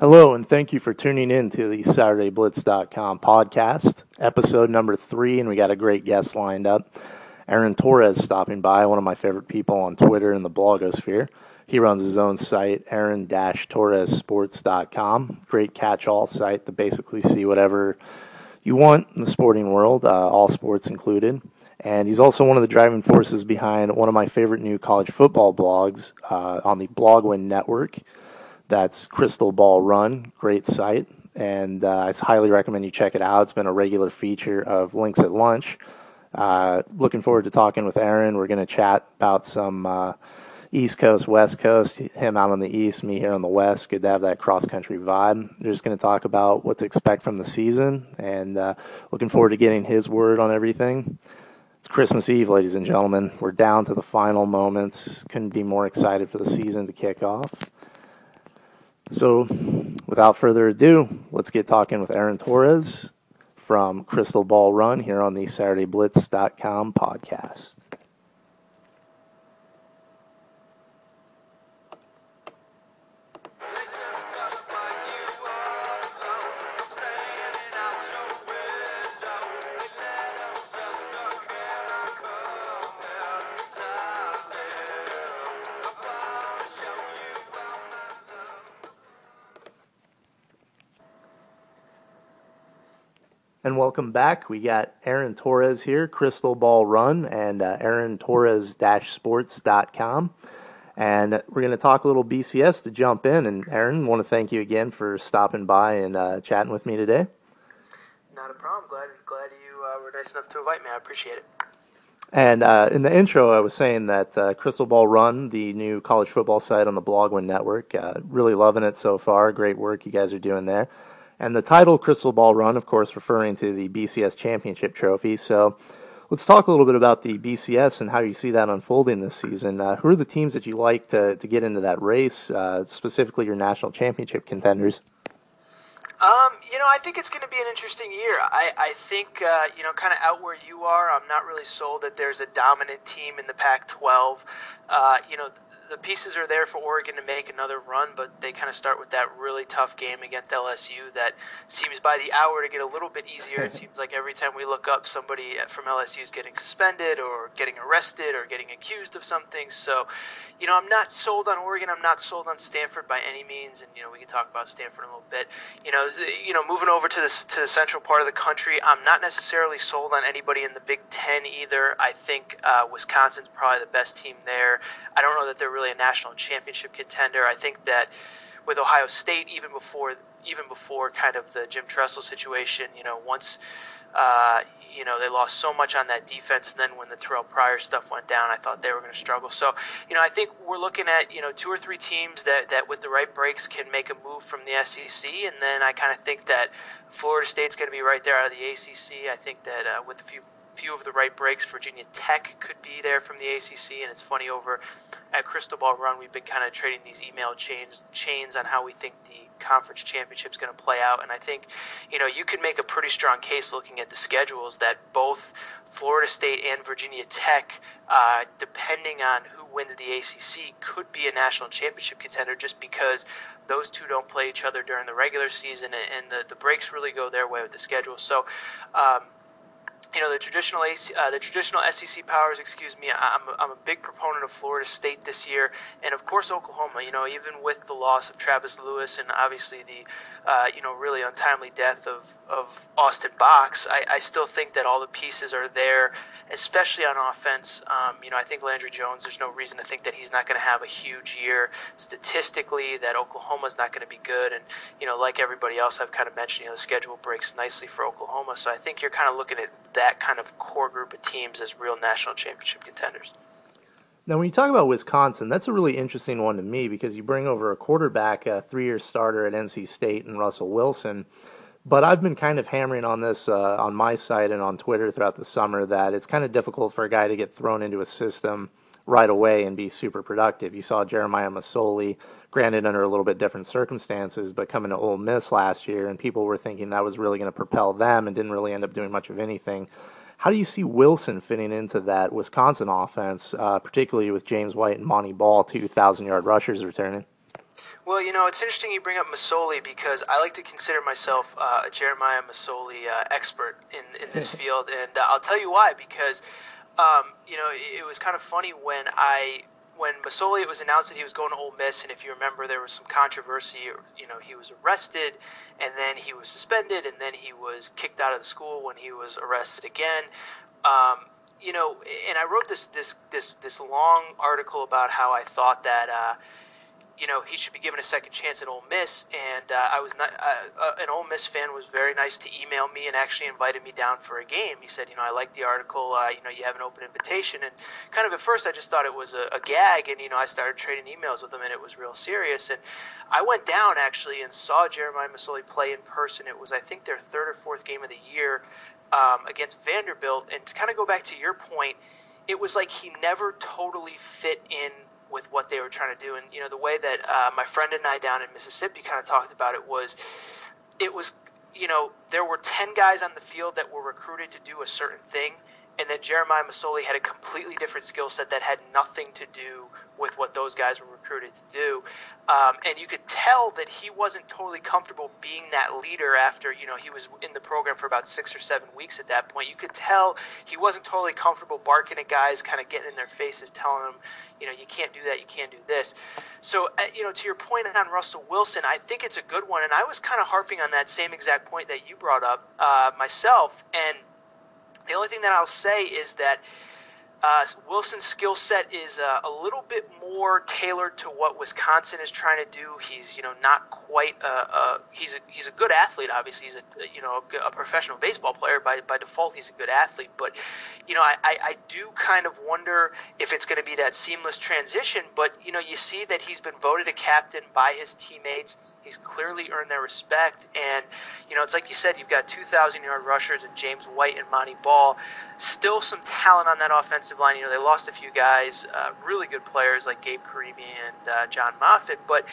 Hello, and thank you for tuning in to the SaturdayBlitz.com podcast, episode number three, and we got a great guest lined up. Aaron Torres stopping by, one of my favorite people on Twitter and the blogosphere. He runs his own site, AaronTorres-Sports.com. Great catch-all site to basically see whatever you want in the sporting world, uh, all sports included. And he's also one of the driving forces behind one of my favorite new college football blogs uh, on the Bloguin Network. That's Crystal Ball Run, great site, and uh, I highly recommend you check it out. It's been a regular feature of Links at Lunch. Uh, looking forward to talking with Aaron. We're going to chat about some uh, East Coast, West Coast, him out on the East, me here on the West. Good to have that cross country vibe. We're just going to talk about what to expect from the season and uh, looking forward to getting his word on everything. It's Christmas Eve, ladies and gentlemen. We're down to the final moments. Couldn't be more excited for the season to kick off. So, without further ado, let's get talking with Aaron Torres from Crystal Ball Run here on the SaturdayBlitz.com podcast. And welcome back. We got Aaron Torres here, Crystal Ball Run, and uh, Aaron Torres sports.com. And we're going to talk a little BCS to jump in. And Aaron, want to thank you again for stopping by and uh, chatting with me today. Not a problem. Glad, glad you uh, were nice enough to invite me. I appreciate it. And uh, in the intro, I was saying that uh, Crystal Ball Run, the new college football site on the Bloguin Network, uh, really loving it so far. Great work you guys are doing there. And the title Crystal Ball Run, of course, referring to the BCS Championship Trophy. So let's talk a little bit about the BCS and how you see that unfolding this season. Uh, who are the teams that you like to, to get into that race, uh, specifically your national championship contenders? Um, you know, I think it's going to be an interesting year. I, I think, uh, you know, kind of out where you are, I'm not really sold that there's a dominant team in the Pac 12. Uh, you know, the pieces are there for Oregon to make another run, but they kind of start with that really tough game against LSU that seems by the hour to get a little bit easier. it seems like every time we look up, somebody from LSU is getting suspended or getting arrested or getting accused of something. So, you know, I'm not sold on Oregon. I'm not sold on Stanford by any means, and you know, we can talk about Stanford a little bit. You know, you know, moving over to the to the central part of the country, I'm not necessarily sold on anybody in the Big Ten either. I think uh, Wisconsin's probably the best team there. I don't know that they're really really a national championship contender. I think that with Ohio State, even before even before kind of the Jim Tressel situation, you know, once uh, you know they lost so much on that defense, and then when the Terrelle Pryor stuff went down, I thought they were going to struggle. So, you know, I think we're looking at you know two or three teams that that with the right breaks can make a move from the SEC, and then I kind of think that Florida State's going to be right there out of the ACC. I think that uh, with a few few of the right breaks. Virginia Tech could be there from the ACC, and it's funny over at Crystal Ball Run, we've been kind of trading these email chains chains on how we think the conference championship is going to play out. And I think, you know, you could make a pretty strong case looking at the schedules that both Florida State and Virginia Tech, uh, depending on who wins the ACC, could be a national championship contender just because those two don't play each other during the regular season, and the, the breaks really go their way with the schedule. So, um, you know the traditional AC, uh, the traditional SEC powers. Excuse me. I'm a, I'm a big proponent of Florida State this year, and of course Oklahoma. You know, even with the loss of Travis Lewis and obviously the uh, you know really untimely death of of Austin Box, I, I still think that all the pieces are there, especially on offense. Um, you know, I think Landry Jones. There's no reason to think that he's not going to have a huge year statistically. That Oklahoma's not going to be good, and you know, like everybody else, I've kind of mentioned. You know, the schedule breaks nicely for Oklahoma, so I think you're kind of looking at that kind of core group of teams as real national championship contenders. Now, when you talk about Wisconsin, that's a really interesting one to me because you bring over a quarterback, a three year starter at NC State, and Russell Wilson. But I've been kind of hammering on this uh, on my site and on Twitter throughout the summer that it's kind of difficult for a guy to get thrown into a system right away and be super productive. You saw Jeremiah Masoli, granted under a little bit different circumstances, but coming to Ole Miss last year, and people were thinking that was really going to propel them and didn't really end up doing much of anything. How do you see Wilson fitting into that Wisconsin offense, uh, particularly with James White and Montee Ball, two thousand yard rushers returning? Well, you know, it's interesting you bring up Masoli because I like to consider myself uh, a Jeremiah Masoli uh, expert in, in this field, and uh, I'll tell you why. Because, um, you know, it, it, was kind of funny when I when Masoli it was announced that he was going to Ole Miss, and if you remember, there was some controversy. You know, he was arrested, and then he was suspended, and then he was kicked out of the school when he was arrested again. Um, you know, and I wrote this this this this long article about how I thought that uh, you know, he should be given a second chance at Ole Miss. And uh, I was not uh, an Ole Miss fan was very nice to email me and actually invited me down for a game. He said, you know, I like the article. Uh, you know, you have an open invitation. And kind of at first, I just thought it was a, a, gag. And you know, I started trading emails with him, and it was real serious. And I went down actually and saw Jeremiah Masoli play in person. It was, I think, their third or fourth game of the year um, against Vanderbilt. And to kind of go back to your point, it was like he never totally fit in with what they were trying to do. And you know, the way that uh, my friend and I down in Mississippi kind of talked about it was, it was you know there were ten guys on the field that were recruited to do a certain thing, and that Jeremiah Masoli had a completely different skill set that had nothing to do with what those guys were recruited to do. Um, and you could tell that he wasn't totally comfortable being that leader after, you know, he was in the program for about six or seven weeks at that point. You could tell he wasn't totally comfortable barking at guys, kind of getting in their faces, telling them, you know, you can't do that, you can't do this. So, uh, you know, to your point on Russell Wilson, I think it's a good one. And I was kind of harping on that same exact point that you brought up uh, myself. And the only thing that I'll say is that uh, Wilson's skill set is uh, a little bit more tailored to what Wisconsin is trying to do. He's you know not quite a, a he's a, he's a good athlete. Obviously, he's a you know a, a, professional baseball player by by default. He's a good athlete, but you know I, I, I do kind of wonder if it's going to be that seamless transition. But you know you see that he's been voted a captain by his teammates. He's clearly earned their respect. And, you know, it's like you said, you've got 2,000 yard rushers and James White and Montee Ball. Still some talent on that offensive line. You know, they lost a few guys, uh, really good players like Gabe Carimi and uh, John Moffitt. But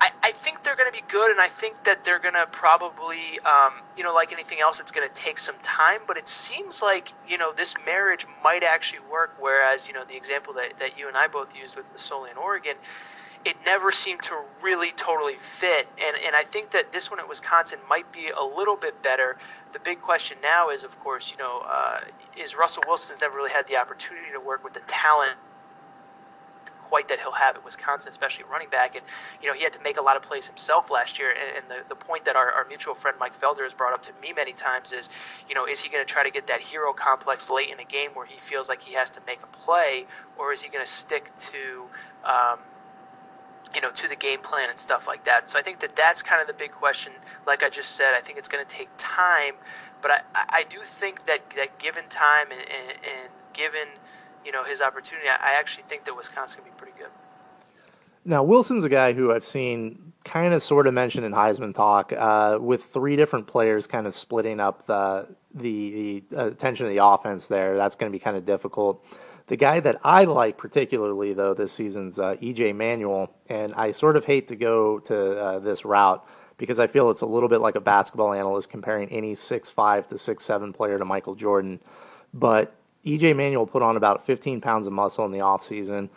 I, I think they're going to be good, and I think that they're going to probably, um, you know, like anything else, it's going to take some time. But it seems like, you know, this marriage might actually work. Whereas, you know, the example that, that you and I both used with Masoli in Oregon, it never seemed to really totally fit. And, and I think that this one at Wisconsin might be a little bit better. The big question now is, of course, you know, uh, is Russell Wilson's never really had the opportunity to work with the talent quite that he'll have at Wisconsin, especially running back. And, you know, he had to make a lot of plays himself last year. And, and the, the point that our, our mutual friend Mike Felder has brought up to me many times is, you know, is he going to try to get that hero complex late in a game where he feels like he has to make a play, or is he going to stick to, um, you know, to the game plan and stuff like that. So I think that that's kind of the big question. Like I just said, I think it's going to take time, but I, I do think that, that given time and, and, and given, you know, his opportunity, I actually think that Wisconsin can be pretty good. Now, Wilson's a guy who I've seen kind of sort of mentioned in Heisman talk uh, with three different players kind of splitting up the, the, the attention of the offense there. That's going to be kind of difficult. The guy that I like particularly, though, this season's uh, EJ Manuel, and I sort of hate to go to uh, this route because I feel it's a little bit like a basketball analyst comparing any six-five to six-seven player to Michael Jordan. But EJ Manuel put on about 15 pounds of muscle in the offseason.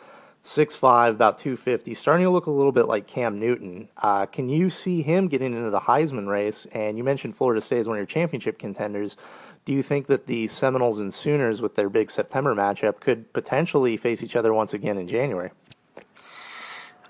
6'5", about 250, starting to look a little bit like Cam Newton. Uh, can you see him getting into the Heisman race? And you mentioned Florida State as one of your championship contenders. Do you think that the Seminoles and Sooners, with their big September matchup, could potentially face each other once again in January?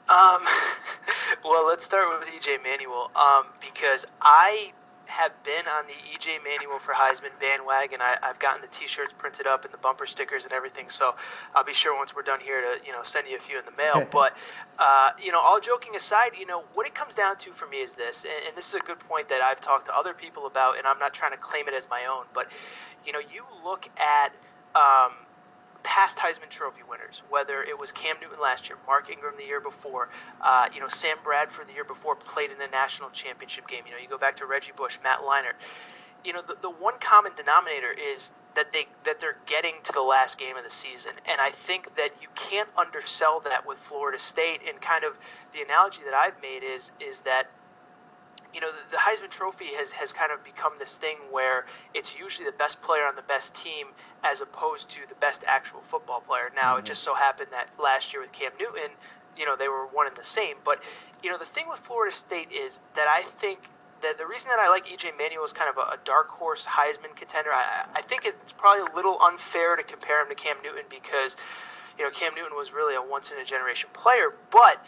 Um, well, let's start with EJ Manuel um, because I have been on the EJ Manuel for Heisman bandwagon. I, have gotten the T-shirts printed up and the bumper stickers and everything. So I'll be sure once we're done here to you know send you a few in the mail. but uh, you know, all joking aside, you know what it comes down to for me is this, and, and this is a good point that I've talked to other people about, and I'm not trying to claim it as my own, but you know, you look at. Um, past Heisman Trophy winners, whether it was Cam Newton last year, Mark Ingram the year before, uh, you know Sam Bradford the year before played in a national championship game. You know, you go back to Reggie Bush, Matt Leinart. You know, the, the one common denominator is that they that they're getting to the last game of the season, and I think that you can't undersell that with Florida State. And kind of the analogy that I've made is is that you know, the, the, Heisman Trophy has, has kind of become this thing where it's usually the best player on the best team as opposed to the best actual football player. Now, mm-hmm. it just so happened that last year with Cam Newton, you know, they were one and the same. But, you know, the thing with Florida State is that I think that the reason that I like EJ Manuel is kind of a, a dark horse Heisman contender. I, I think it's probably a little unfair to compare him to Cam Newton because, you know, Cam Newton was really a once in a generation player. But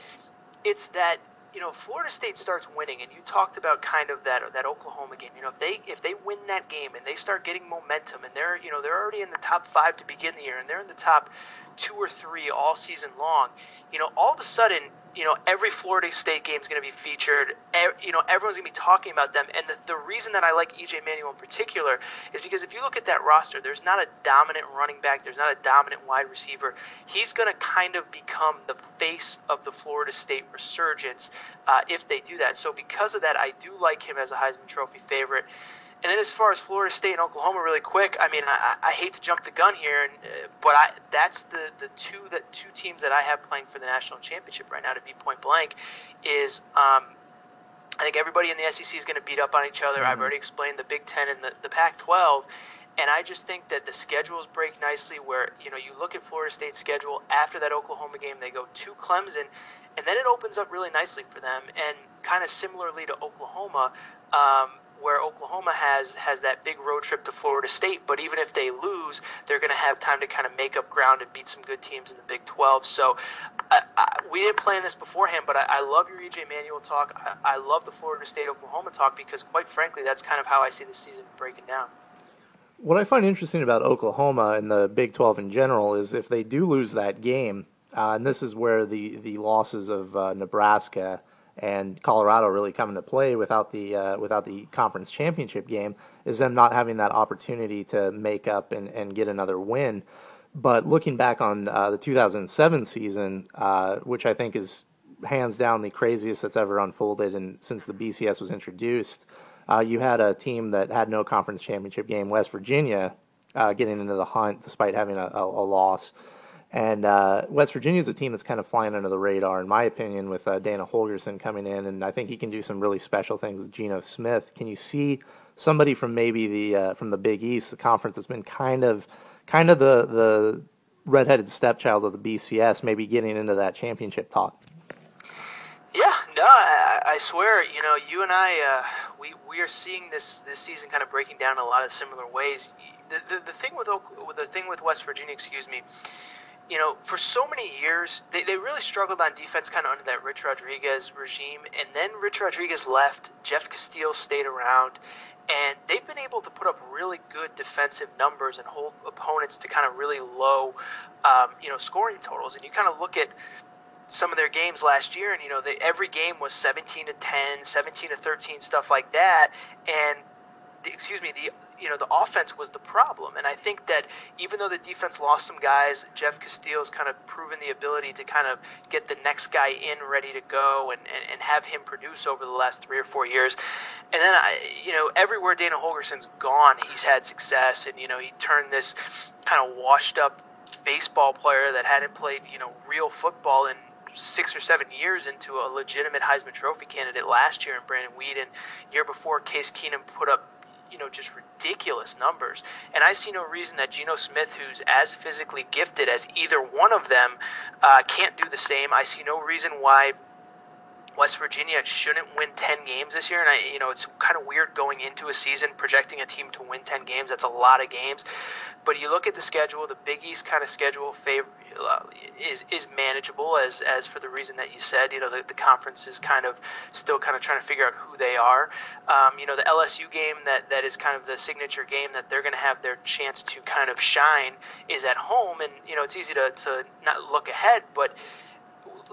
it's that you know, Florida State starts winning, and you talked about kind of that that Oklahoma game. You know, if they if they win that game and they start getting momentum, and they're you know they're already in the top five to begin the year, and they're in the top two or three all season long, you know, all of a sudden you know, every Florida State game is going to be featured. you know, everyone's going to be talking about them. And the, the reason that I like EJ Manuel in particular is because if you look at that roster, there's not a dominant running back, there's not a dominant wide receiver. He's going to kind of become the face of the Florida State resurgence uh, if they do that. So because of that, I do like him as a Heisman Trophy favorite. And then as far as Florida State and Oklahoma, really quick, I mean, I, I hate to jump the gun here, and, uh, but I, that's the, the two that two teams that I have playing for the national championship right now. To be point blank, is um, I think everybody in the SEC is going to beat up on each other. Mm-hmm. I've already explained the Big Ten and the, the Pac-12. And I just think that the schedules break nicely where, you know, you look at Florida State's schedule after that Oklahoma game, they go to Clemson, and then it opens up really nicely for them. And kind of similarly to Oklahoma, um, where Oklahoma has has that big road trip to Florida State. But even if they lose, they're going to have time to kind of make up ground and beat some good teams in the Big 12. So I, I, we didn't plan this beforehand, but I, I love your EJ Manuel talk. I, love the Florida State Oklahoma talk because, quite frankly, that's kind of how I see the season breaking down. What I find interesting about Oklahoma and the Big 12 in general is if they do lose that game, uh, and this is where the, the losses of uh, Nebraska and Colorado really come into play without the uh, without the conference championship game is them not having that opportunity to make up and, and get another win. But looking back on uh, the 2007 season, uh, which I think is hands down the craziest that's ever unfolded, and since the BCS was introduced, uh, you had a team that had no conference championship game, West Virginia, uh, getting into the hunt despite having a, a, a loss. And uh, West Virginia is a team that's kind of flying under the radar, in my opinion, with uh, Dana Holgorsen coming in, and I think he can do some really special things with Geno Smith. Can you see somebody from maybe the uh, from the Big East, the conference that's been kind of kind of the the redheaded stepchild of the BCS, maybe getting into that championship talk? Yeah, no, I, I swear, you know, you and I, uh, we we are seeing this this season kind of breaking down in a lot of similar ways. The the, the thing with the thing with West Virginia, excuse me you know, for so many years, they, they really struggled on defense kind of under that Rich Rodriguez regime. And then Rich Rodriguez left, Jeff Casteel stayed around, and they've been able to put up really good defensive numbers and hold opponents to kind of really low, um, you know, scoring totals. And you kind of look at some of their games last year, and, you know, they, every game was 17 to 10, 17 to 13, stuff like that. And, excuse me, the you know the offense was the problem. And I think that even though the defense lost some guys, Jeff Casteel's kind of proven the ability to kind of get the next guy in ready to go and, and, and have him produce over the last three or four years. And then I, you know, everywhere Dana Holgorsen's gone, he's had success. And you know, he turned this kind of washed up baseball player that hadn't played you know real football in six or seven years into a legitimate Heisman Trophy candidate last year in Brandon Weeden. Year before, Case Keenum put up you know just ridiculous numbers. And I see no reason that Geno Smith, who's as physically gifted as either one of them, uh, can't do the same. I see no reason why West Virginia shouldn't win 10 games this year. And, I, you know, it's kind of weird going into a season projecting a team to win 10 games. That's a lot of games. But you look at the schedule, the Big East kind of schedule favor, uh, is is manageable as as for the reason that you said. You know, the, the conference is kind of still kind of trying to figure out who they are. Um, you know, the LSU game that that is kind of the signature game that they're going to have their chance to kind of shine is at home. And you know, it's easy to to not look ahead, but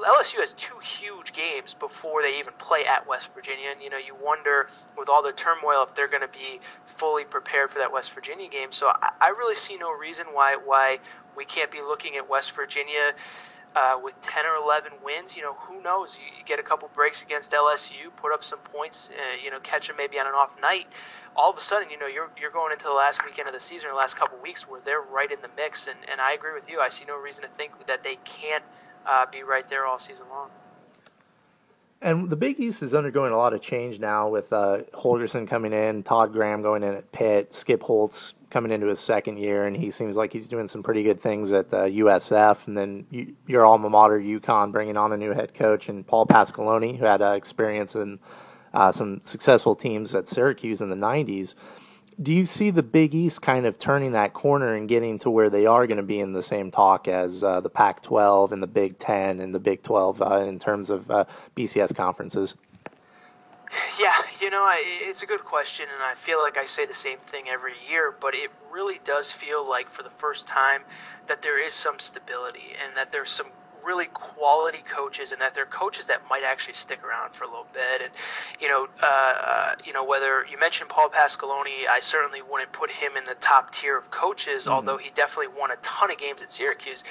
LSU has two huge games before they even play at West Virginia, and you know you wonder with all the turmoil if they're going to be fully prepared for that West Virginia game. So I, I, really see no reason why why we can't be looking at West Virginia uh, with 10 or 11 wins. You know who knows? You, you, get a couple breaks against LSU, put up some points, uh, you know catch them maybe on an off night. All of a sudden, you know you're you're going into the last weekend of the season, or the last couple weeks where they're right in the mix. And and I agree with you. I see no reason to think that they can't uh, be right there all season long. And the Big East is undergoing a lot of change now with uh, Holgorsen coming in, Todd Graham going in at Pitt, Skip Holtz coming into his second year, and he seems like he's doing some pretty good things at uh, USF. And then you, your alma mater, UConn, bringing on a new head coach, and Paul Pasqualoni, who had uh, experience in uh, some successful teams at Syracuse in the 90s do you see the Big East kind of turning that corner and getting to where they are going to be in the same talk as uh, the Pac-12 and the Big Ten and the Big 12 uh, in terms of uh, BCS conferences? Yeah, you know, I, it's a good question, and I feel like I say the same thing every year, but it really does feel like for the first time that there is some stability and that there's some really quality coaches and that they're coaches that might actually stick around for a little bit. And you know, uh, uh, you know whether you mentioned Paul Pasqualoni, I certainly wouldn't put him in the top tier of coaches, mm-hmm. although he definitely won a ton of games at Syracuse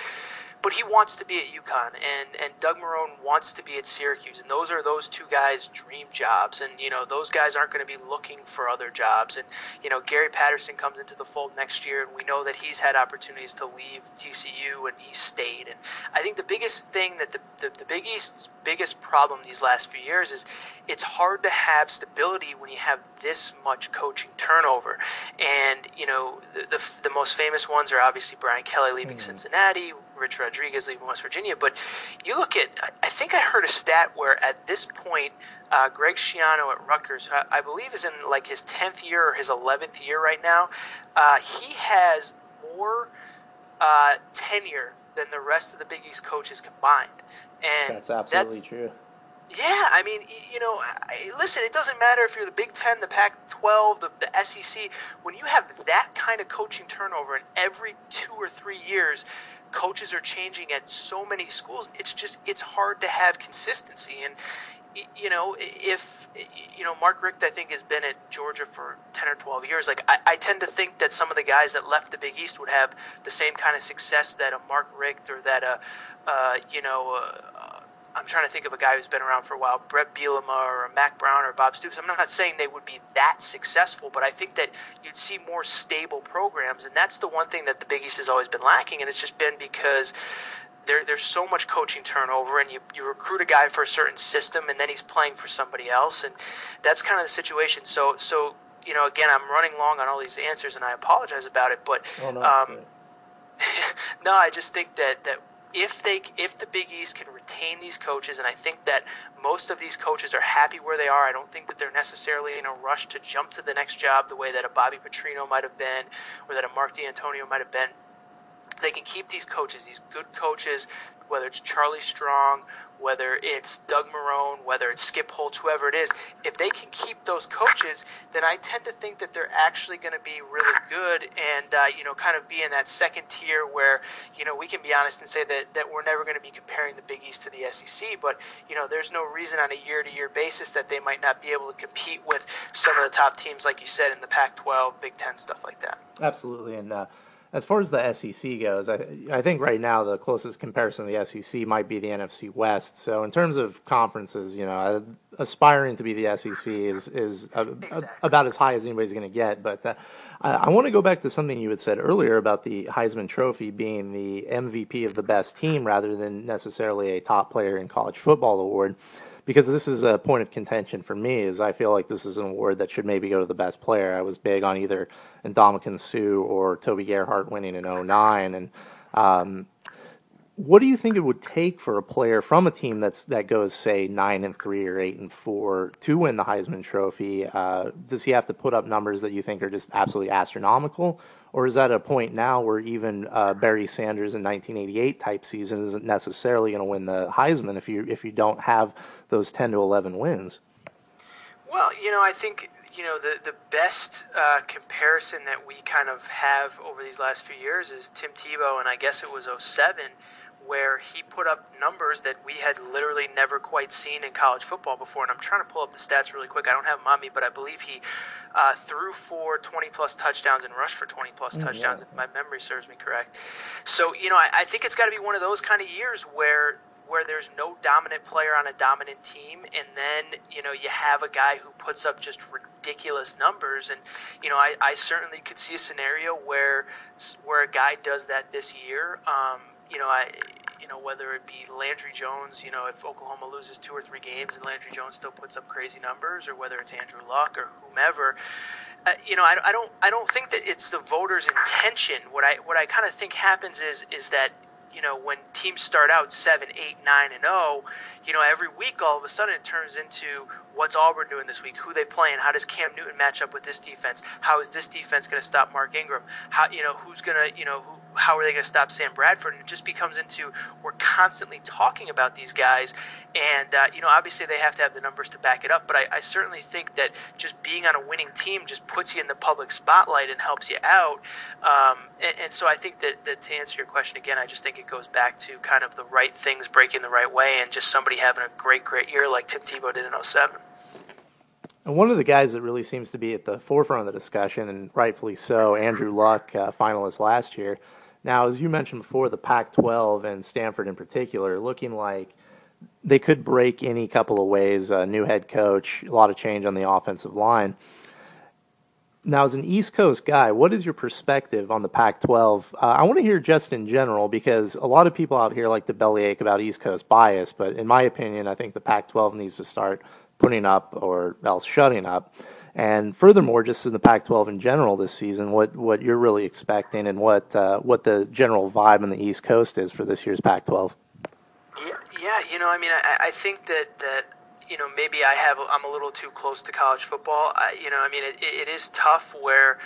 but he wants to be at UConn, and and Doug Marrone wants to be at Syracuse, and those are those two guys' dream jobs, and you know those guys aren't going to be looking for other jobs, and you know Gary Patterson comes into the fold next year, and we know that he's had opportunities to leave TCU, and he stayed, and I think the biggest thing that the the, the Big East's biggest problem these last few years is it's hard to have stability when you have this much coaching turnover, and you know the the, the most famous ones are obviously Brian Kelly leaving mm-hmm. Cincinnati. Rich Rodriguez leaving West Virginia. But you look at, I think I heard a stat where at this point, uh, Greg Schiano at Rutgers, I, believe, is in like his 10th year or his 11th year right now. Uh, he has more uh, tenure than the rest of the Big East coaches combined. And that's absolutely that's, true. Yeah, I mean, you know, listen, it doesn't matter if you're the Big Ten, the Pac 12, the, the SEC. When you have that kind of coaching turnover in every two or three years, coaches are changing at so many schools. It's just it's hard to have consistency. And you know, if you know Mark Richt, I think has been at Georgia for ten or twelve years. Like I, I tend to think that some of the guys that left the Big East would have the same kind of success that a Mark Richt or that a uh, you know. Uh, I'm trying to think of a guy who's been around for a while, Bret Bielema or Mack Brown or Bob Stoops. I'm not saying they would be that successful, but I think that you'd see more stable programs, and that's the one thing that the Big East has always been lacking, and it's just been because there, there's so much coaching turnover, and you, you recruit a guy for a certain system, and then he's playing for somebody else, and that's kind of the situation. So, so you know, again, I'm running long on all these answers, and I apologize about it, but oh, no, um, no, I just think that that if they if the Big East can retain these coaches, and I think that most of these coaches are happy where they are. I don't think that they're necessarily in a rush to jump to the next job the way that a Bobby Petrino might have been, or that a Mark Dantonio might have been. They can keep these coaches, these good coaches, whether it's Charlie Strong whether it's Doug Marrone, whether it's Skip Holtz, whoever it is, if they can keep those coaches, then I tend to think that they're actually going to be really good and, uh, you know, kind of be in that second tier where, you know, we can be honest and say that, that we're never going to be comparing the Big East to the SEC, but, you know, there's no reason on a year to year basis that they might not be able to compete with some of the top teams, like you said, in the Pac 12, Big Ten, stuff like that. Absolutely. And, uh, as far as the SEC goes, I, I think right now the closest comparison to the SEC might be the NFC West. So in terms of conferences, you know, aspiring to be the SEC is is a, exactly. a, about as high as anybody's going to get. But uh, I, I want to go back to something you had said earlier about the Heisman Trophy being the MVP of the best team rather than necessarily a top player in college football award because this is a point of contention for me is I feel like this is an award that should maybe go to the best player. I was big on either Ndamukong Suh or Toby Gerhart winning in 09 and um, what do you think it would take for a player from a team that's that goes say nine and three or eight and four to win the Heisman Trophy? Uh, does he have to put up numbers that you think are just absolutely astronomical, or is that a point now where even uh, Barry Sanders in 1988 type season isn't necessarily going to win the Heisman if you if you don't have those 10 to 11 wins? Well, you know, I think you know the the best uh, comparison that we kind of have over these last few years is Tim Tebow, and I guess it was 07 where he put up numbers that we had literally never quite seen in college football before. And I'm trying to pull up the stats really quick. I don't have them on me, but I believe he uh, threw for 20 plus touchdowns and rushed for 20 plus mm, touchdowns, yeah. if my memory serves me correct. So, you know, I, I think it's got to be one of those kind of years where where there's no dominant player on a dominant team and then you know you have a guy who puts up just ridiculous numbers and you know I, I certainly could see a scenario where where a guy does that this year um, you know, I you know, whether it be Landry Jones, you know, if Oklahoma loses two or three games and Landry Jones still puts up crazy numbers, or whether it's Andrew Luck or whomever. Uh, you know, I, I don't, I don't think that it's the voters' intention. What I, what I kind of think happens is, is that you know, when teams start out seven, eight, nine, and 0, you know, every week all of a sudden it turns into what's Auburn doing this week? Who they playing? How does Cam Newton match up with this defense? How is this defense going to stop Mark Ingram? How you know who's going to you know who, how are they going to stop Sam Bradford? And it just becomes into we're constantly talking about these guys, and uh, you know obviously they have to have the numbers to back it up. But I, I, certainly think that just being on a winning team just puts you in the public spotlight and helps you out. Um, and, and, so I think that, that to answer your question again, I just think it goes back to kind of the right things breaking the right way, and just somebody having a great great year like Tim Tebow did in 07. And one of the guys that really seems to be at the forefront of the discussion, and rightfully so, Andrew Luck, uh, finalist last year. Now, as you mentioned before, the Pac 12 and Stanford in particular looking like they could break any couple of ways. A new head coach, a lot of change on the offensive line. Now, as an East Coast guy, what is your perspective on the Pac 12? Uh, I want to hear just in general because a lot of people out here like to bellyache about East Coast bias, but in my opinion, I think the Pac 12 needs to start putting up or else shutting up. And furthermore, just in the Pac-12 in general this season, what, what you're really expecting and what uh, what the general vibe on the East Coast is for this year's Pac-12. Yeah, yeah. You know, I mean, I, I think that that you know maybe I have I'm a little too close to college football. I, you know, I mean, it, it is tough where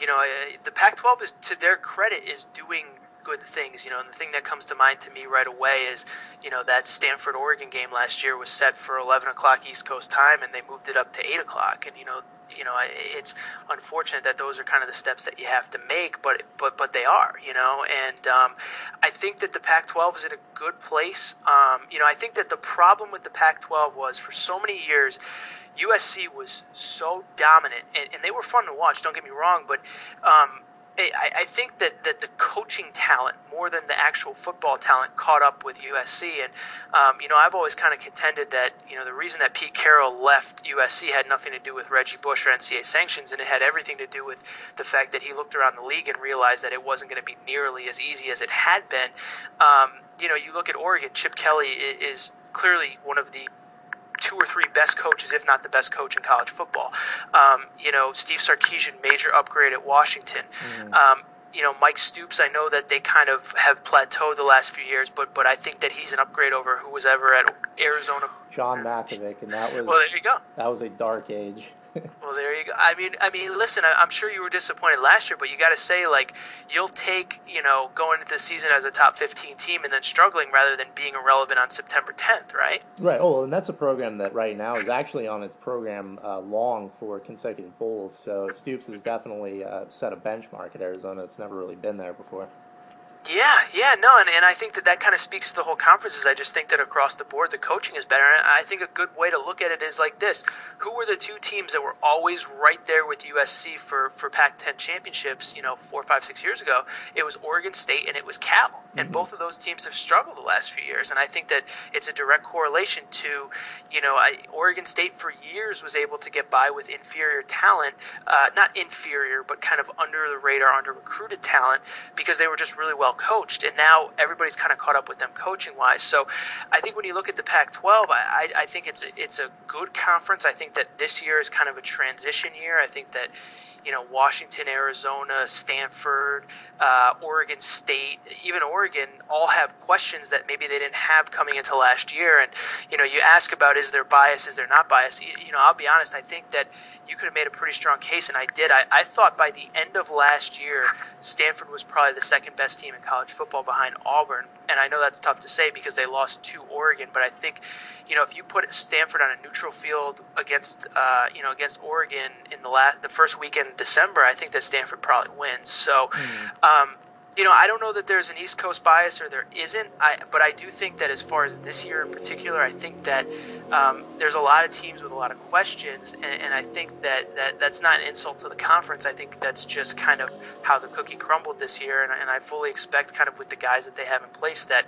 you know the Pac-12 is to their credit is doing good things. You know, and the thing that comes to mind to me right away is, you know, that Stanford Oregon game last year was set for 11 o'clock East Coast time, and they moved it up to 8 o'clock. And you know, you know, it's unfortunate that those are kind of the steps that you have to make, but but but they are, you know. And um, I think that the Pac-12 is in a good place. Um, you know, I think that the problem with the Pac-12 was for so many years. USC was so dominant, and, and they were fun to watch. Don't get me wrong, but um, I, I think that, that the coaching talent more than the actual football talent caught up with USC. And, um, you know, I've always kind of contended that, you know, the reason that Pete Carroll left USC had nothing to do with Reggie Bush or NCAA sanctions, and it had everything to do with the fact that he looked around the league and realized that it wasn't going to be nearly as easy as it had been. Um, you know, you look at Oregon, Chip Kelly is clearly one of the two or three best coaches, if not the best coach in college football. Um, you know, Steve Sarkisian, major upgrade at Washington. Mm. Um, you know, Mike Stoops, I know that they kind of have plateaued the last few years, but but I think that he's an upgrade over who was ever at Arizona. John Mackovic, and that was well. There you go. That was a dark age. Well, there you go. I mean, I mean, listen. I, am sure you were disappointed last year, but you got to say, like, you'll take, you know, going into the season as a top 15 team and then struggling rather than being irrelevant on September 10th, right? Right. Oh, and that's a program that right now is actually on its program uh, long for consecutive bowls. So Stoops has definitely uh, set a benchmark at Arizona. It's never really been there before. Yeah, yeah, no, and, and I think that that kind of speaks to the whole conference. Is I just think that across the board, the coaching is better. And I think a good way to look at it is like this: Who were the two teams that were always right there with USC for for Pac-10 championships? You know, four, five, six years ago, it was Oregon State and it was Cal, mm-hmm. and both of those teams have struggled the last few years. And I think that it's a direct correlation to, you know, I, Oregon State for years was able to get by with inferior talent, uh, not inferior, but kind of under the radar, under recruited talent because they were just really well coached, and now everybody's kind of caught up with them coaching wise. So I think when you look at the Pac-12, I, I think it's a, it's a good conference. I think that this year is kind of a transition year. I think that you know, Washington, Arizona, Stanford, uh, Oregon State, even Oregon, all have questions that maybe they didn't have coming into last year. And you know, you ask about is there bias, is there not bias? You, you know, I'll be honest. I think that you could have made a pretty strong case, and I did. I, I thought by the end of last year, Stanford was probably the second best team in college football behind Auburn. And I know that's tough to say because they lost to Oregon, but I think, you know, if you put Stanford on a neutral field against, uh, you know, against Oregon in the last, the first weekend in December, I think that Stanford probably wins. So, mm. um, you know, I don't know that there's an East Coast bias or there isn't, I, but I do think that as far as this year in particular, I think that um, there's a lot of teams with a lot of questions, and, and, I think that, that that's not an insult to the conference. I think that's just kind of how the cookie crumbled this year, and, and I fully expect, kind of with the guys that they have in place, that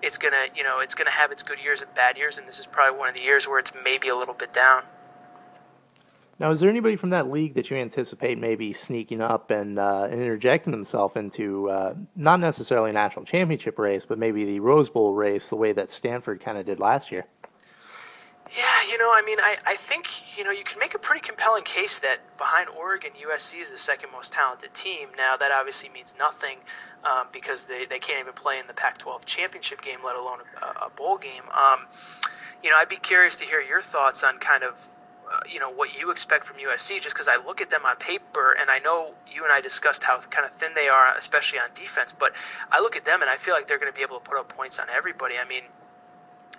it's gonna, you know, it's gonna have its good years and bad years, and this is probably one of the years where it's maybe a little bit down. Now, is there anybody from that league that you anticipate maybe sneaking up and, uh, interjecting himself into uh, not necessarily a national championship race, but maybe the Rose Bowl race, the way that Stanford kind of did last year? Yeah, you know, I mean, I, I think, you know, you can make a pretty compelling case that behind Oregon, USC is the second most talented team. Now, that obviously means nothing um, because they, they can't even play in the Pac 12 championship game, let alone a, a bowl game. Um, you know, I'd be curious to hear your thoughts on kind of uh, you know what you expect from USC just because I look at them on paper and I know you and I discussed how kind of thin they are especially on defense but I look at them and I feel like they're going to be able to put up points on everybody. I mean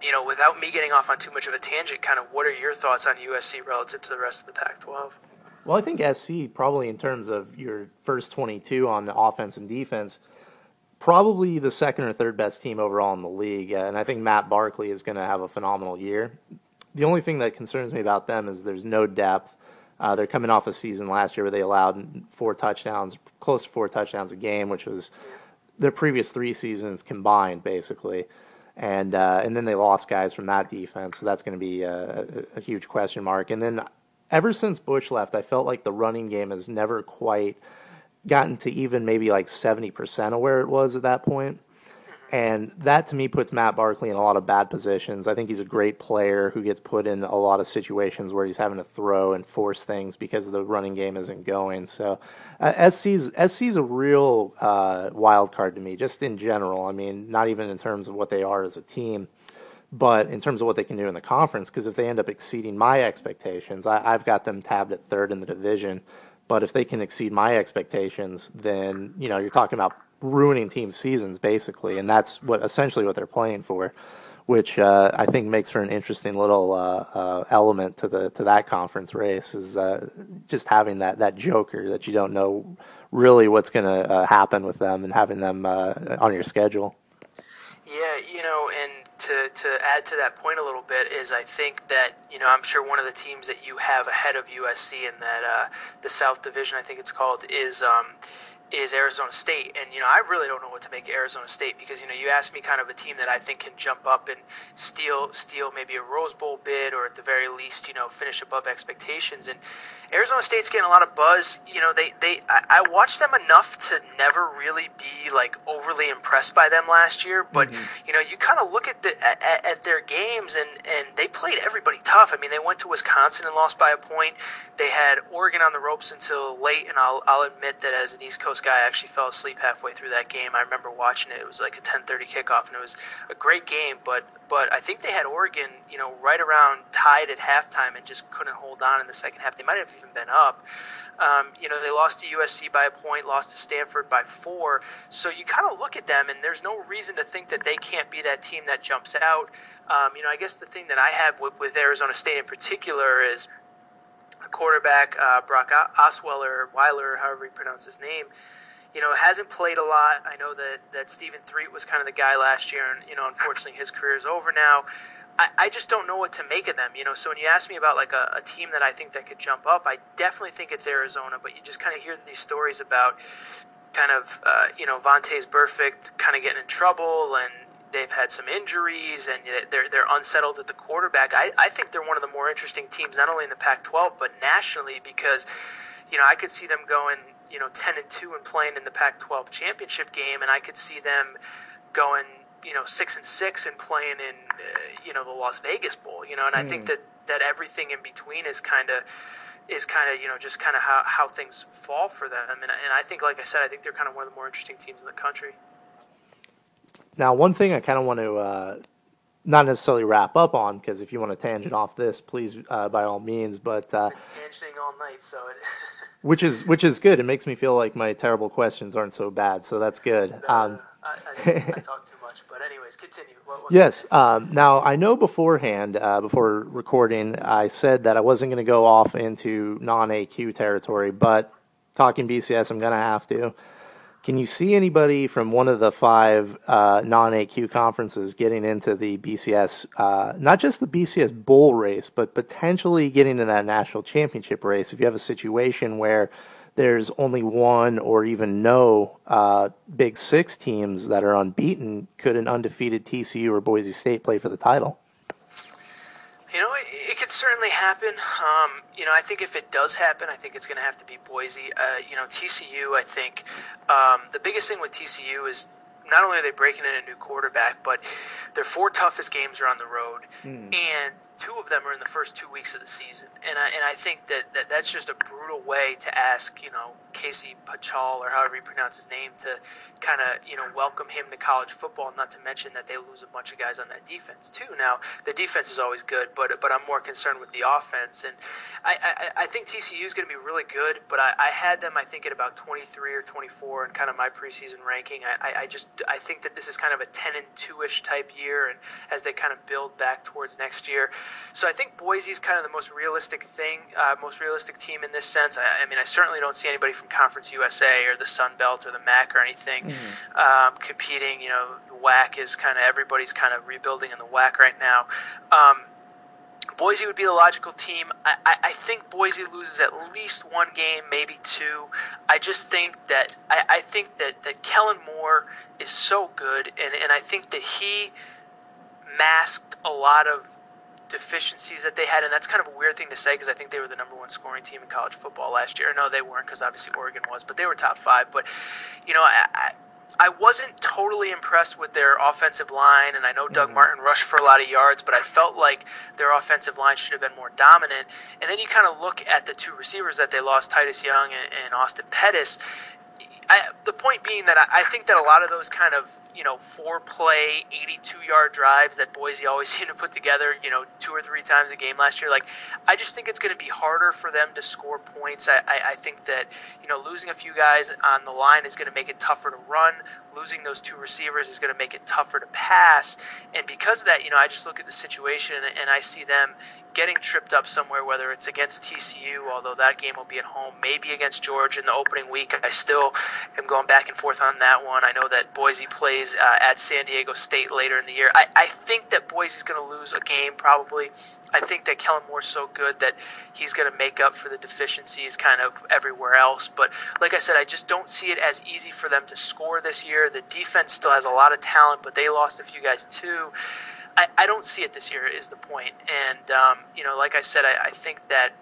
you know without me getting off on too much of a tangent kind of what are your thoughts on USC relative to the rest of the Pac-12 well I think SC probably in terms of your first 22 on the offense and defense probably the second or third best team overall in the league and I think Matt Barkley is going to have a phenomenal year the only thing that concerns me about them is there's no depth. Uh, they're coming off a season last year where they allowed four touchdowns, close to four touchdowns a game, which was their previous three seasons combined, basically. And uh, and then they lost guys from that defense, so that's going to be a, a, a huge question mark. And then ever since Bush left, I felt like the running game has never quite gotten to even maybe like 70% of where it was at that point. And that to me puts Matt Barkley in a lot of bad positions. I think he's a great player who gets put in a lot of situations where he's having to throw and force things because the running game isn't going. So uh, SC's SC's a real uh, wild card to me, just in general. I mean, not even in terms of what they are as a team, but in terms of what they can do in the conference. Because if they end up exceeding my expectations, I, I've got them tabbed at third in the division. But if they can exceed my expectations, then you know you're talking about ruining team seasons basically, and that's what essentially what they're playing for, which uh, I think makes for an interesting little uh, uh, element to the to that conference race is uh, just having that that joker that you don't know really what's going to uh, happen with them and having them uh, on your schedule. Yeah, you know, and to, to add to that point a little bit is I think that, you know, I'm sure one of the teams that you have ahead of USC in that uh, the South Division, I think it's called, is um, is Arizona State. And, you know, I really don't know what to make of Arizona State because, you know, you asked me kind of a team that I think can jump up and steal steal maybe a Rose Bowl bid or at the very least, you know, finish above expectations. And Arizona State's getting a lot of buzz. You know, they, they I, I watched them enough to never really be like overly impressed by them last year. But, mm-hmm. you know, you kind of look at the at, at their games and, and they played everybody tough. I mean, they went to Wisconsin and lost by a point. They had Oregon on the ropes until late, and I'll, I'll admit that as an East Coast guy, actually fell asleep halfway through that game. I remember watching it. It was like a 10:30 kickoff, and it was a great game. But but I think they had Oregon, you know, right around tied at halftime, and just couldn't hold on in the second half. They might have even been up. Um, you know, they lost to USC by a point, lost to Stanford by four. So you kind of look at them, and there's no reason to think that they can't be that team that jumps out. Um, you know, I guess the thing that I have with, with Arizona State in particular is quarterback uh, Brock Osweiler, Weiler, however you pronounce his name, you know, hasn't played a lot. I know that, that Stephen Threet was kind of the guy last year, and, you know, unfortunately his career is over now. I, I just don't know what to make of them, you know. So when you ask me about like a, a team that I think that could jump up, I definitely think it's Arizona. But you just kind of hear these stories about kind of, uh, you know, Vontaze Burfict kind of getting in trouble and they've had some injuries and they're they're unsettled at the quarterback. I, I think they're one of the more interesting teams, not only in the Pac-12 but nationally, because you know I could see them going you know ten and two and playing in the Pac-12 championship game, and I could see them going you know six and six and playing in uh, you know the Las Vegas Bowl. You know, and mm. I think hmm. that that everything in between is kind of is kind of you know just kind of how, how things fall for them and, and I think like I said I think they're kind of one of the more interesting teams in the country. Now, one thing I kind of want to uh, not necessarily wrap up on, because if you want to tangent off this, please uh, by all means. But uh, tangenting all night, so it which is which is good. It makes me feel like my terrible questions aren't so bad, so that's good. Um, I, I, I, talk too much, but anyways, continue. What, yes. Um, now I know beforehand, uh, before recording, I said that I wasn't going to go off into non-AQ territory, but talking BCS, I'm going to have to. Can you see anybody from one of the five uh, non AQ conferences getting into the BCS, uh, not just the BCS bowl race, but potentially getting into that national championship race? If you have a situation where there's only one or even no uh, Big Six teams that are unbeaten, could an undefeated TCU or Boise State play for the title? You know, it, it could certainly happen. Um, you know, I think if it does happen, I think it's going to have to be Boise. Uh, you know, TCU. I think um, the biggest thing with TCU is not only are they breaking in a new quarterback, but their four toughest games are on the road, mm. and two of them are in the first two weeks of the season. And I, and I think that, that that's just a brutal way to ask, you know, Casey Pachall or however you pronounce his name to kind of, you know, welcome him to college football. Not to mention that they lose a bunch of guys on that defense too. Now the defense is always good, but but I'm more concerned with the offense. And I I, I think TCU is going to be really good, but I, I had them I think at about 23 or 24 in kind of my preseason ranking. I, I just I think that this is kind of a 10 and 2 ish type year, and as they kind of build back towards next year. So I think Boise is kind of the most realistic thing, uh, most realistic team in this sense. I, I, mean, I certainly don't see anybody from Conference USA or the Sun Belt or the MAC or anything mm-hmm. um, competing. You know, the WAC is kind of everybody's kind of rebuilding in the WAC right now. Um, Boise would be the logical team. I, I, I, think Boise loses at least one game, maybe two. I just think that I, I think that, that Kellen Moore is so good, and, and I think that he masked a lot of deficiencies that they had, and that's kind of a weird thing to say because I think they were the number one scoring team in college football last year. No, they weren't because obviously Oregon was, but they were top five. But you know, I, I, I wasn't totally impressed with their offensive line, and I know Doug mm-hmm. Martin rushed for a lot of yards, but I felt like their offensive line should have been more dominant. And then you kind of look at the two receivers that they lost, Titus Young and, and Austin Pettis. I, the point being that I, I think that a lot of those kind of you know, four play, 82 yard drives that Boise always seem to put together, you know, two or three times a game last year. Like, I just think it's going to be harder for them to score points. I, I, I think that, you know, losing a few guys on the line is going to make it tougher to run. Losing those two receivers is going to make it tougher to pass. And because of that, you know, I just look at the situation and I see them getting tripped up somewhere, whether it's against TCU, although that game will be at home, maybe against Georgia in the opening week. I still am going back and forth on that one. I know that Boise plays uh, at San Diego State later in the year. I, I think that Boise's going to lose a game probably. I think that Kellen Moore's so good that he's going to make up for the deficiencies kind of everywhere else. But like I said, I just don't see it as easy for them to score this year. The defense still has a lot of talent, but they lost a few guys too. I, I don't see it this year is the point. And um, you know, like I said, I, I think that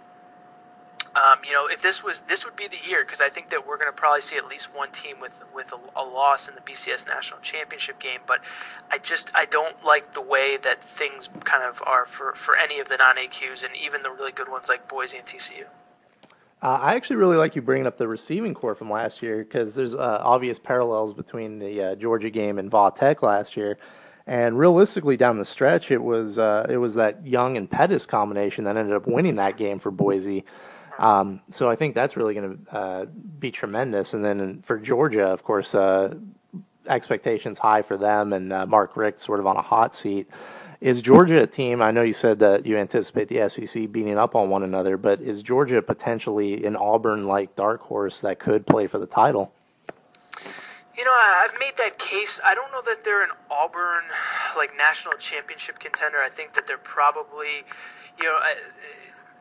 um, you know if this was this would be the year because I think that we're going to probably see at least one team with with a, a, loss in the BCS national championship game. But I just I don't like the way that things kind of are for for any of the non AQs and even the really good ones like Boise and TCU. Uh, I actually really like you bringing up the receiving corps from last year because there's uh, obvious parallels between the uh, Georgia game and Va Tech last year. And realistically, down the stretch, it was uh, it was that Young and Pettis combination that ended up winning that game for Boise. Um, so I think that's really going to uh, be tremendous. And then for Georgia, of course, uh, expectations high for them, and uh, Mark Richt sort of on a hot seat. Is Georgia a team? I know you said that you anticipate the SEC beating up on one another, but is Georgia potentially an Auburn-like dark horse that could play for the title? You know, I've made that case. I don't know that they're an Auburn like national championship contender. I think that they're probably, you know,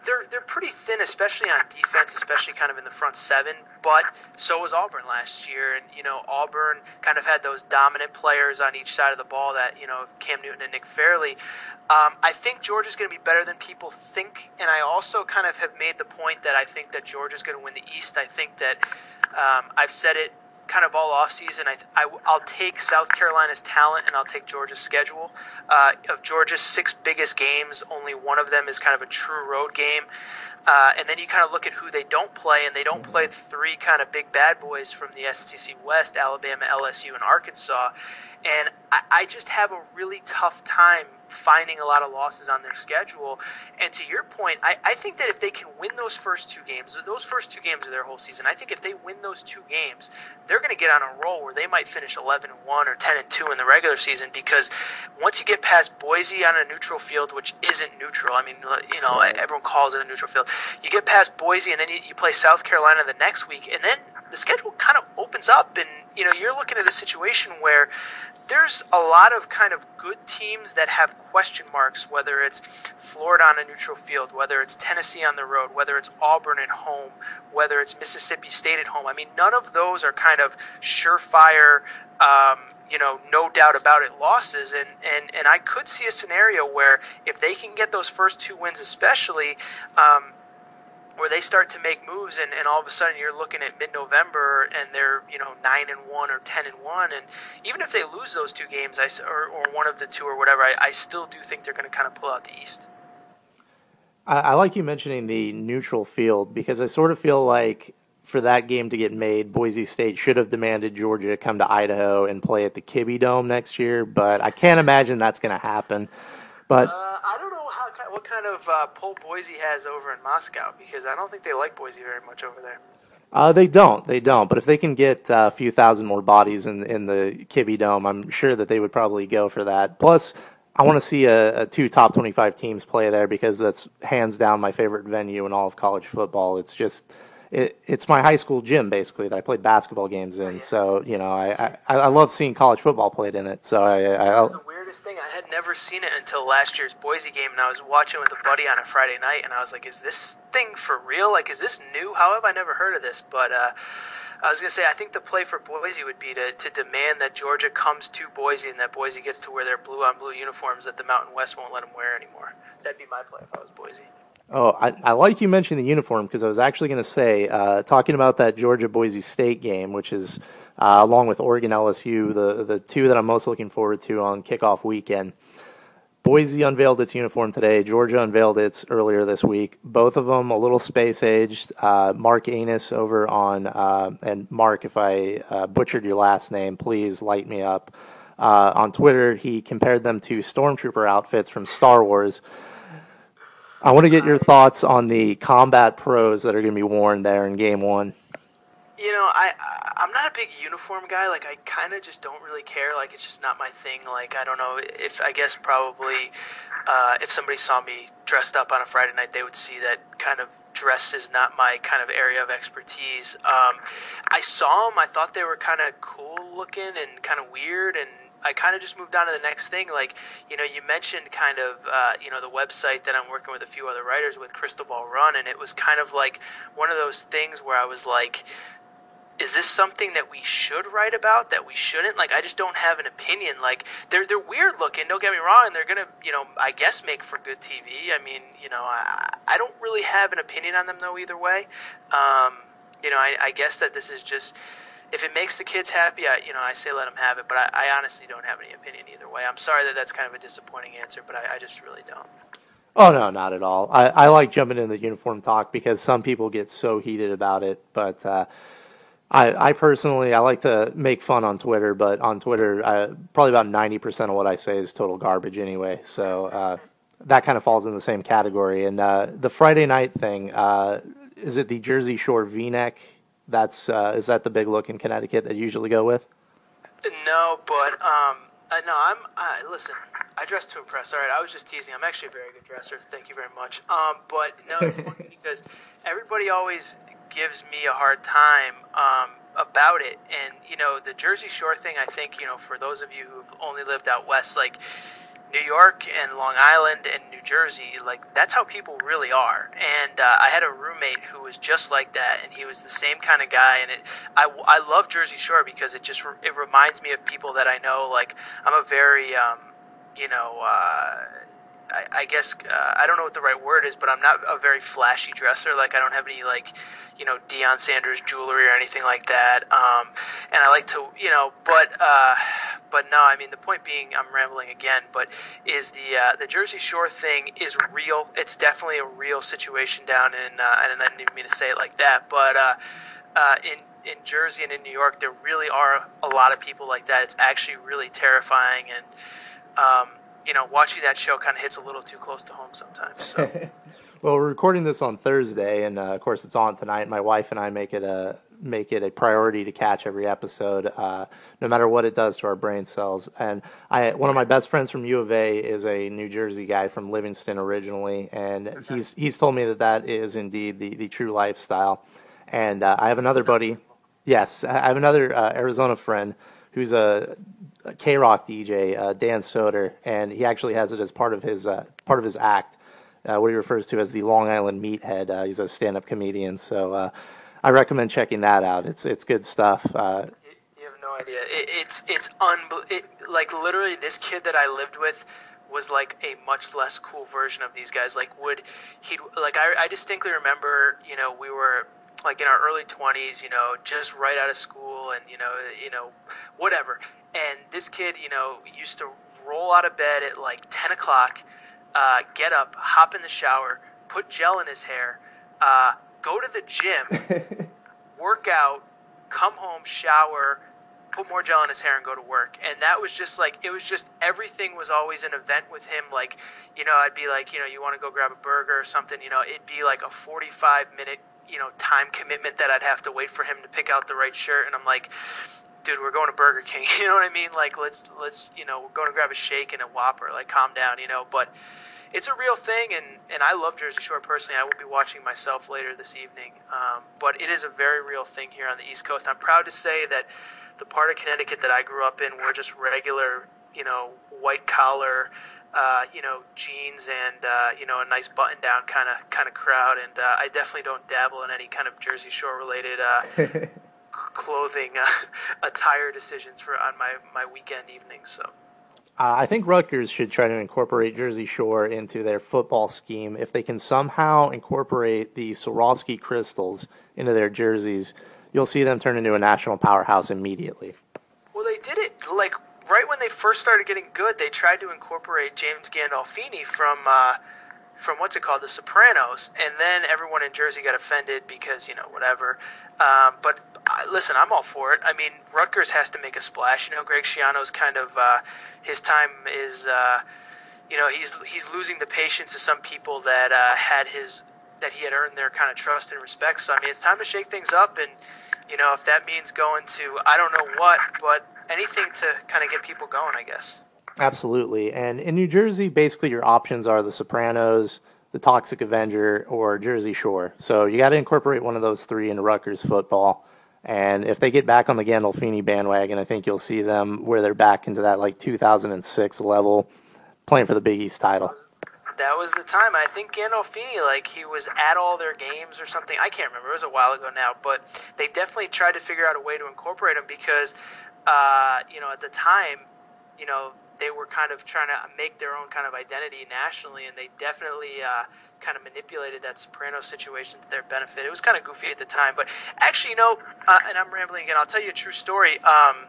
they're they're pretty thin, especially on defense, especially kind of in the front seven. But so was Auburn last year, and you know, Auburn kind of had those dominant players on each side of the ball. That you know, Cam Newton and Nick Fairley. Um, I think Georgia's going to be better than people think, and I also kind of have made the point that I think that Georgia's going to win the East. I think that um, I've said it kind of all off season, I, I, will take South Carolina's talent and I'll take Georgia's schedule. Uh, of Georgia's six biggest games, only one of them is kind of a true road game. Uh, and then you kind of look at who they don't play, and they don't play the three kind of big bad boys from the SEC West Alabama, LSU, and Arkansas. And I, I just have a really tough time finding a lot of losses on their schedule. And to your point, I, I think that if they can win those first two games, those first two games of their whole season, I think if they win those two games, they're going to get on a roll where they might finish 11 and 1 or 10 and 2 in the regular season because once you get past Boise on a neutral field, which isn't neutral, I mean, you know, everyone calls it a neutral field, you get past Boise and then you, you play South Carolina the next week, and then the schedule kind of opens up and you know you're looking at a situation where there's a lot of kind of good teams that have question marks, whether it's Florida on a neutral field, whether it's Tennessee on the road, whether it's Auburn at home, whether it's Mississippi State at home. I mean, none of those are kind of surefire. Um, you know, no doubt about it, losses. And, and, and I could see a scenario where if they can get those first two wins, especially, um, where they start to make moves and, and all of a sudden you're looking at mid-November and they're you know nine and one or ten and one and even if they lose those two games I, or, or one of the two or whatever I, I still do think they're going to kind of pull out the East. I, I like you mentioning the neutral field because I sort of feel like for that game to get made, Boise State should have demanded Georgia come to Idaho and play at the Kibbie Dome next year, but I can't imagine that's going to happen. But uh, I don't know how what kind of uh, pull Boise has over in Moscow because I don't think they like Boise very much over there. Uh, they don't. They don't. But if they can get uh, a few thousand more bodies in in the Kibbie Dome, I'm sure that they would probably go for that. Plus, I want to see a, a, two top 25 teams play there because that's hands down my favorite venue in all of college football. It's just it, it's my high school gym basically that I played basketball games in. So you know, I, I, I love seeing college football played in it. So I, I, weirdest thing. I had never seen it until last year's Boise game, and I was watching with a buddy on a Friday night, and I was like, "Is this thing for real? Like, is this new? How have I never heard of this?" But uh, I was gonna say, I think the play for Boise would be to, to demand that Georgia comes to Boise and that Boise gets to wear their blue on blue uniforms that the Mountain West won't let them wear anymore. That'd be my play if I was Boise. Oh, I, I like you mentioned the uniform because I was actually going to say, uh, talking about that Georgia Boise State game, which is uh, along with Oregon LSU, the the two that I'm most looking forward to on kickoff weekend. Boise unveiled its uniform today. Georgia unveiled its earlier this week. Both of them a little space aged. Uh, Mark Anus over on, uh, and Mark, if I uh, butchered your last name, please light me up. Uh, on Twitter, he compared them to stormtrooper outfits from Star Wars. I want to get your thoughts on the combat pros that are going to be worn there in game one. You know, I I'm not a big uniform guy. Like, I kind of just don't really care. Like, it's just not my thing. Like, I don't know if I guess probably uh, if somebody saw me dressed up on a Friday night, they would see that kind of dress is not my kind of area of expertise. Um, I saw them. I thought they were kind of cool looking and kind of weird and I kind of just moved on to the next thing. Like, you know, you mentioned kind of, uh, you know, the website that I'm working with a few other writers with, Crystal Ball Run, and it was kind of like one of those things where I was like, is this something that we should write about that we shouldn't like i just don't have an opinion like they're they're weird looking don't get me wrong they're gonna you know i guess make for good tv i mean you know i i don't really have an opinion on them though either way um you know i, I guess that this is just if it makes the kids happy, I you know I say let them have it. But I, I honestly don't have any opinion either way. I'm sorry that that's kind of a disappointing answer, but I, I just really don't. Oh no, not at all. I, I like jumping in the uniform talk because some people get so heated about it, but uh, I, I personally I like to make fun on Twitter, but on Twitter, I, probably about ninety percent of what I say is total garbage anyway. So uh, that kind of falls in the same category. And uh, the Friday night thing, uh, is it the Jersey Shore V-neck? That's uh, is that the big look in Connecticut that you usually go with? No, but um, uh, no, I'm. Uh, listen, I dress to impress. All right, I was just teasing. I'm actually a very good dresser. Thank you very much. Um, but no, it's funny because everybody always gives me a hard time um, about it, and you know, the Jersey Shore thing. I think you know, for those of you who've only lived out west, like New York and Long Island and New Jersey, like that's how people really are. And uh, I had a roommate who was just like that, and he was the same kind of guy. And it, I, I love Jersey Shore because it just it reminds me of people that I know. Like I'm a very, um, you know. Uh, I, I guess uh, I don't know what the right word is, but I'm not a very flashy dresser. Like I don't have any like, you know, Deion Sanders jewelry or anything like that. Um, and I like to, you know, but uh, but no, I mean the point being, I'm rambling again. But is the uh, the Jersey Shore thing is real? It's definitely a real situation down in, uh, and I didn't even mean to say it like that, but uh, uh, in in Jersey and in New York, there really are a lot of people like that. It's actually really terrifying and. Um, you know, watching that show kind of hits a little too close to home sometimes. So. well, we're recording this on Thursday, and uh, of course, it's on tonight. My wife and I make it a make it a priority to catch every episode, uh, no matter what it does to our brain cells. And I, one of my best friends from U of A is a New Jersey guy from Livingston originally, and okay. he's he's told me that that is indeed the the true lifestyle. And uh, I have another buddy. Yes, I have another uh, Arizona friend who's a K Rock DJ, uh, Dan Soder, and he actually has it as part of his uh, part of his act, uh, what he refers to as the Long Island Meathead. Uh, he's a stand-up comedian, so uh, I recommend checking that out. It's it's good stuff. Uh, you have no idea. It, it's it's unbel- it, like literally this kid that I lived with was like a much less cool version of these guys. Like would he like I, I distinctly remember you know we were like in our early twenties, you know, just right out of school and you know you know whatever. And this kid, you know, used to roll out of bed at like ten o'clock, uh, get up, hop in the shower, put gel in his hair, uh, go to the gym, work out, come home, shower, put more gel in his hair and go to work. And that was just like it was just everything was always an event with him. Like, you know, I'd be like, you know, you want to go grab a burger or something, you know, it'd be like a 45 minute, you know, time commitment that I'd have to wait for him to pick out the right shirt and I'm like, dude, we're going to Burger King. You know what I mean? Like let's let's, you know, we're going to grab a shake and a Whopper. Like calm down, you know, but it's a real thing, and, and I love Jersey Shore personally. I will be watching myself later this evening, um, but it is a very real thing here on the East Coast. I'm proud to say that the part of Connecticut that I grew up in were just regular, you know, white collar, uh, you know, jeans and uh, you know a nice button down kind of kind of crowd. And uh, I definitely don't dabble in any kind of Jersey Shore related uh, clothing uh, attire decisions for on my my weekend evenings. So. Uh, I think Rutgers should try to incorporate Jersey Shore into their football scheme. If they can somehow incorporate the Swarovski crystals into their jerseys, you'll see them turn into a national powerhouse immediately. Well, they did it like right when they first started getting good. They tried to incorporate James Gandolfini from uh, from what's it called, The Sopranos, and then everyone in Jersey got offended because you know whatever. Um, but listen, I'm all for it. I mean, Rutgers has to make a splash. You know, Greg Schiano's kind of uh, his time is. Uh, you know, he's he's losing the patience of some people that uh, had his that he had earned their kind of trust and respect. So I mean, it's time to shake things up, and you know, if that means going to I don't know what, but anything to kind of get people going, I guess. Absolutely, and in New Jersey, basically your options are The Sopranos, The Toxic Avenger, or Jersey Shore. So you got to incorporate one of those three into Rutgers football. And if they get back on the Gandolfini bandwagon, I think you'll see them where they're back into that like 2006 level, playing for the Big East title that was the time. I think Gandolfini, like he was at all their games or something. I can't remember. It was a while ago now, but they definitely tried to figure out a way to incorporate him because, uh, you know, at the time, you know, they were kind of trying to make their own kind of identity nationally, and they definitely uh, kind of manipulated that Soprano situation to their benefit. It was kind of goofy at the time, but actually, you know, uh, and I'm rambling again. I'll tell you a true story. Um,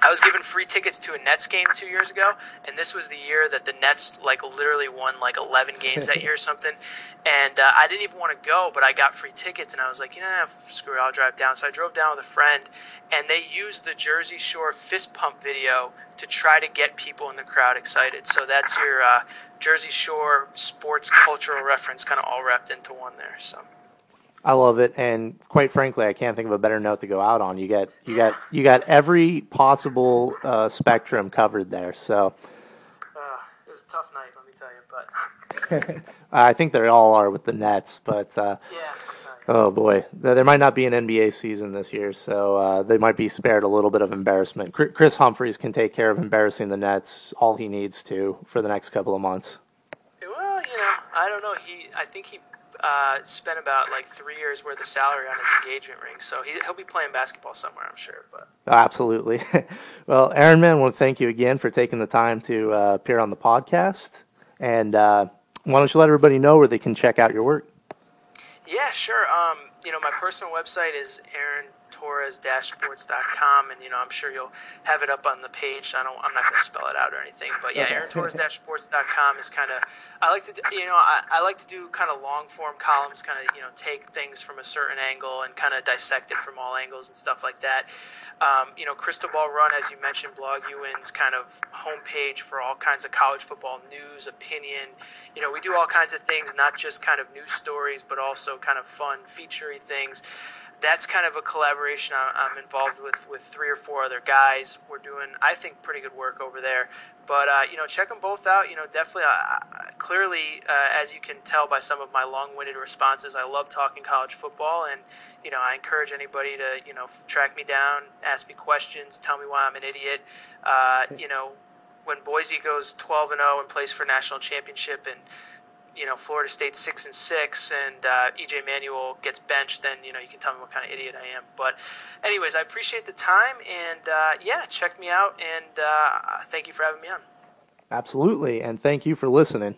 I was given free tickets to a Nets game two years ago, and this was the year that the Nets like literally won like 11 games that year or something. And uh, I didn't even want to go, but I got free tickets, and I was like, you know, screw it, I'll drive down. So I drove down with a friend, and they used the Jersey Shore fist pump video to try to get people in the crowd excited. So that's your uh, Jersey Shore sports cultural reference, kind of all wrapped into one there. So. I love it, and quite frankly, I can't think of a better note to go out on. You get you got you got every possible uh, spectrum covered there. So uh, it was a tough night, let me tell you. But I think they all are with the Nets, but uh, yeah. Oh boy, there might not be an NBA season this year, so uh, they might be spared a little bit of embarrassment. Kris Humphries can take care of embarrassing the Nets all he needs to for the next couple of months. Well, you know, I don't know. He, I think he uh, spent about like three years worth of salary on his engagement ring, so he, will be playing basketball somewhere, I'm sure. But absolutely. well, Aaron, man, I want to thank you again for taking the time to uh, appear on the podcast, and uh, why don't you let everybody know where they can check out your work? Yeah, sure. Um, you know, my personal website is Aaron torres-sports.com, and you know I'm sure you'll have it up on the page. I don't, I'm not going to spell it out or anything, but yeah, AaronTorres-Sports.com is kind of. I like to, you know, I, I like to do kind of long form columns, kind of you know take things from a certain angle and kind of dissect it from all angles and stuff like that. Um, you know, Crystal Ball Run, as you mentioned, Bloguin's kind of homepage for all kinds of college football news, opinion. You know, we do all kinds of things, not just kind of news stories, but also kind of fun, featurey things that's kind of a collaboration I'm involved with with three or four other guys. We're doing, I think, pretty good work over there. But uh, you know, check them both out. You know, definitely. Uh, clearly, uh, as you can tell by some of my long-winded responses, I love talking college football, and you know, I encourage anybody to you know track me down, ask me questions, tell me why I'm an idiot. Uh, you know, when Boise goes 12 and 0 and plays for national championship and you know Florida State six and six and uh, EJ Manuel gets benched, then you know you can tell me what kind of idiot I am. But anyways, I appreciate the time and uh, yeah, check me out and uh, thank you for having me on. Absolutely, and thank you for listening.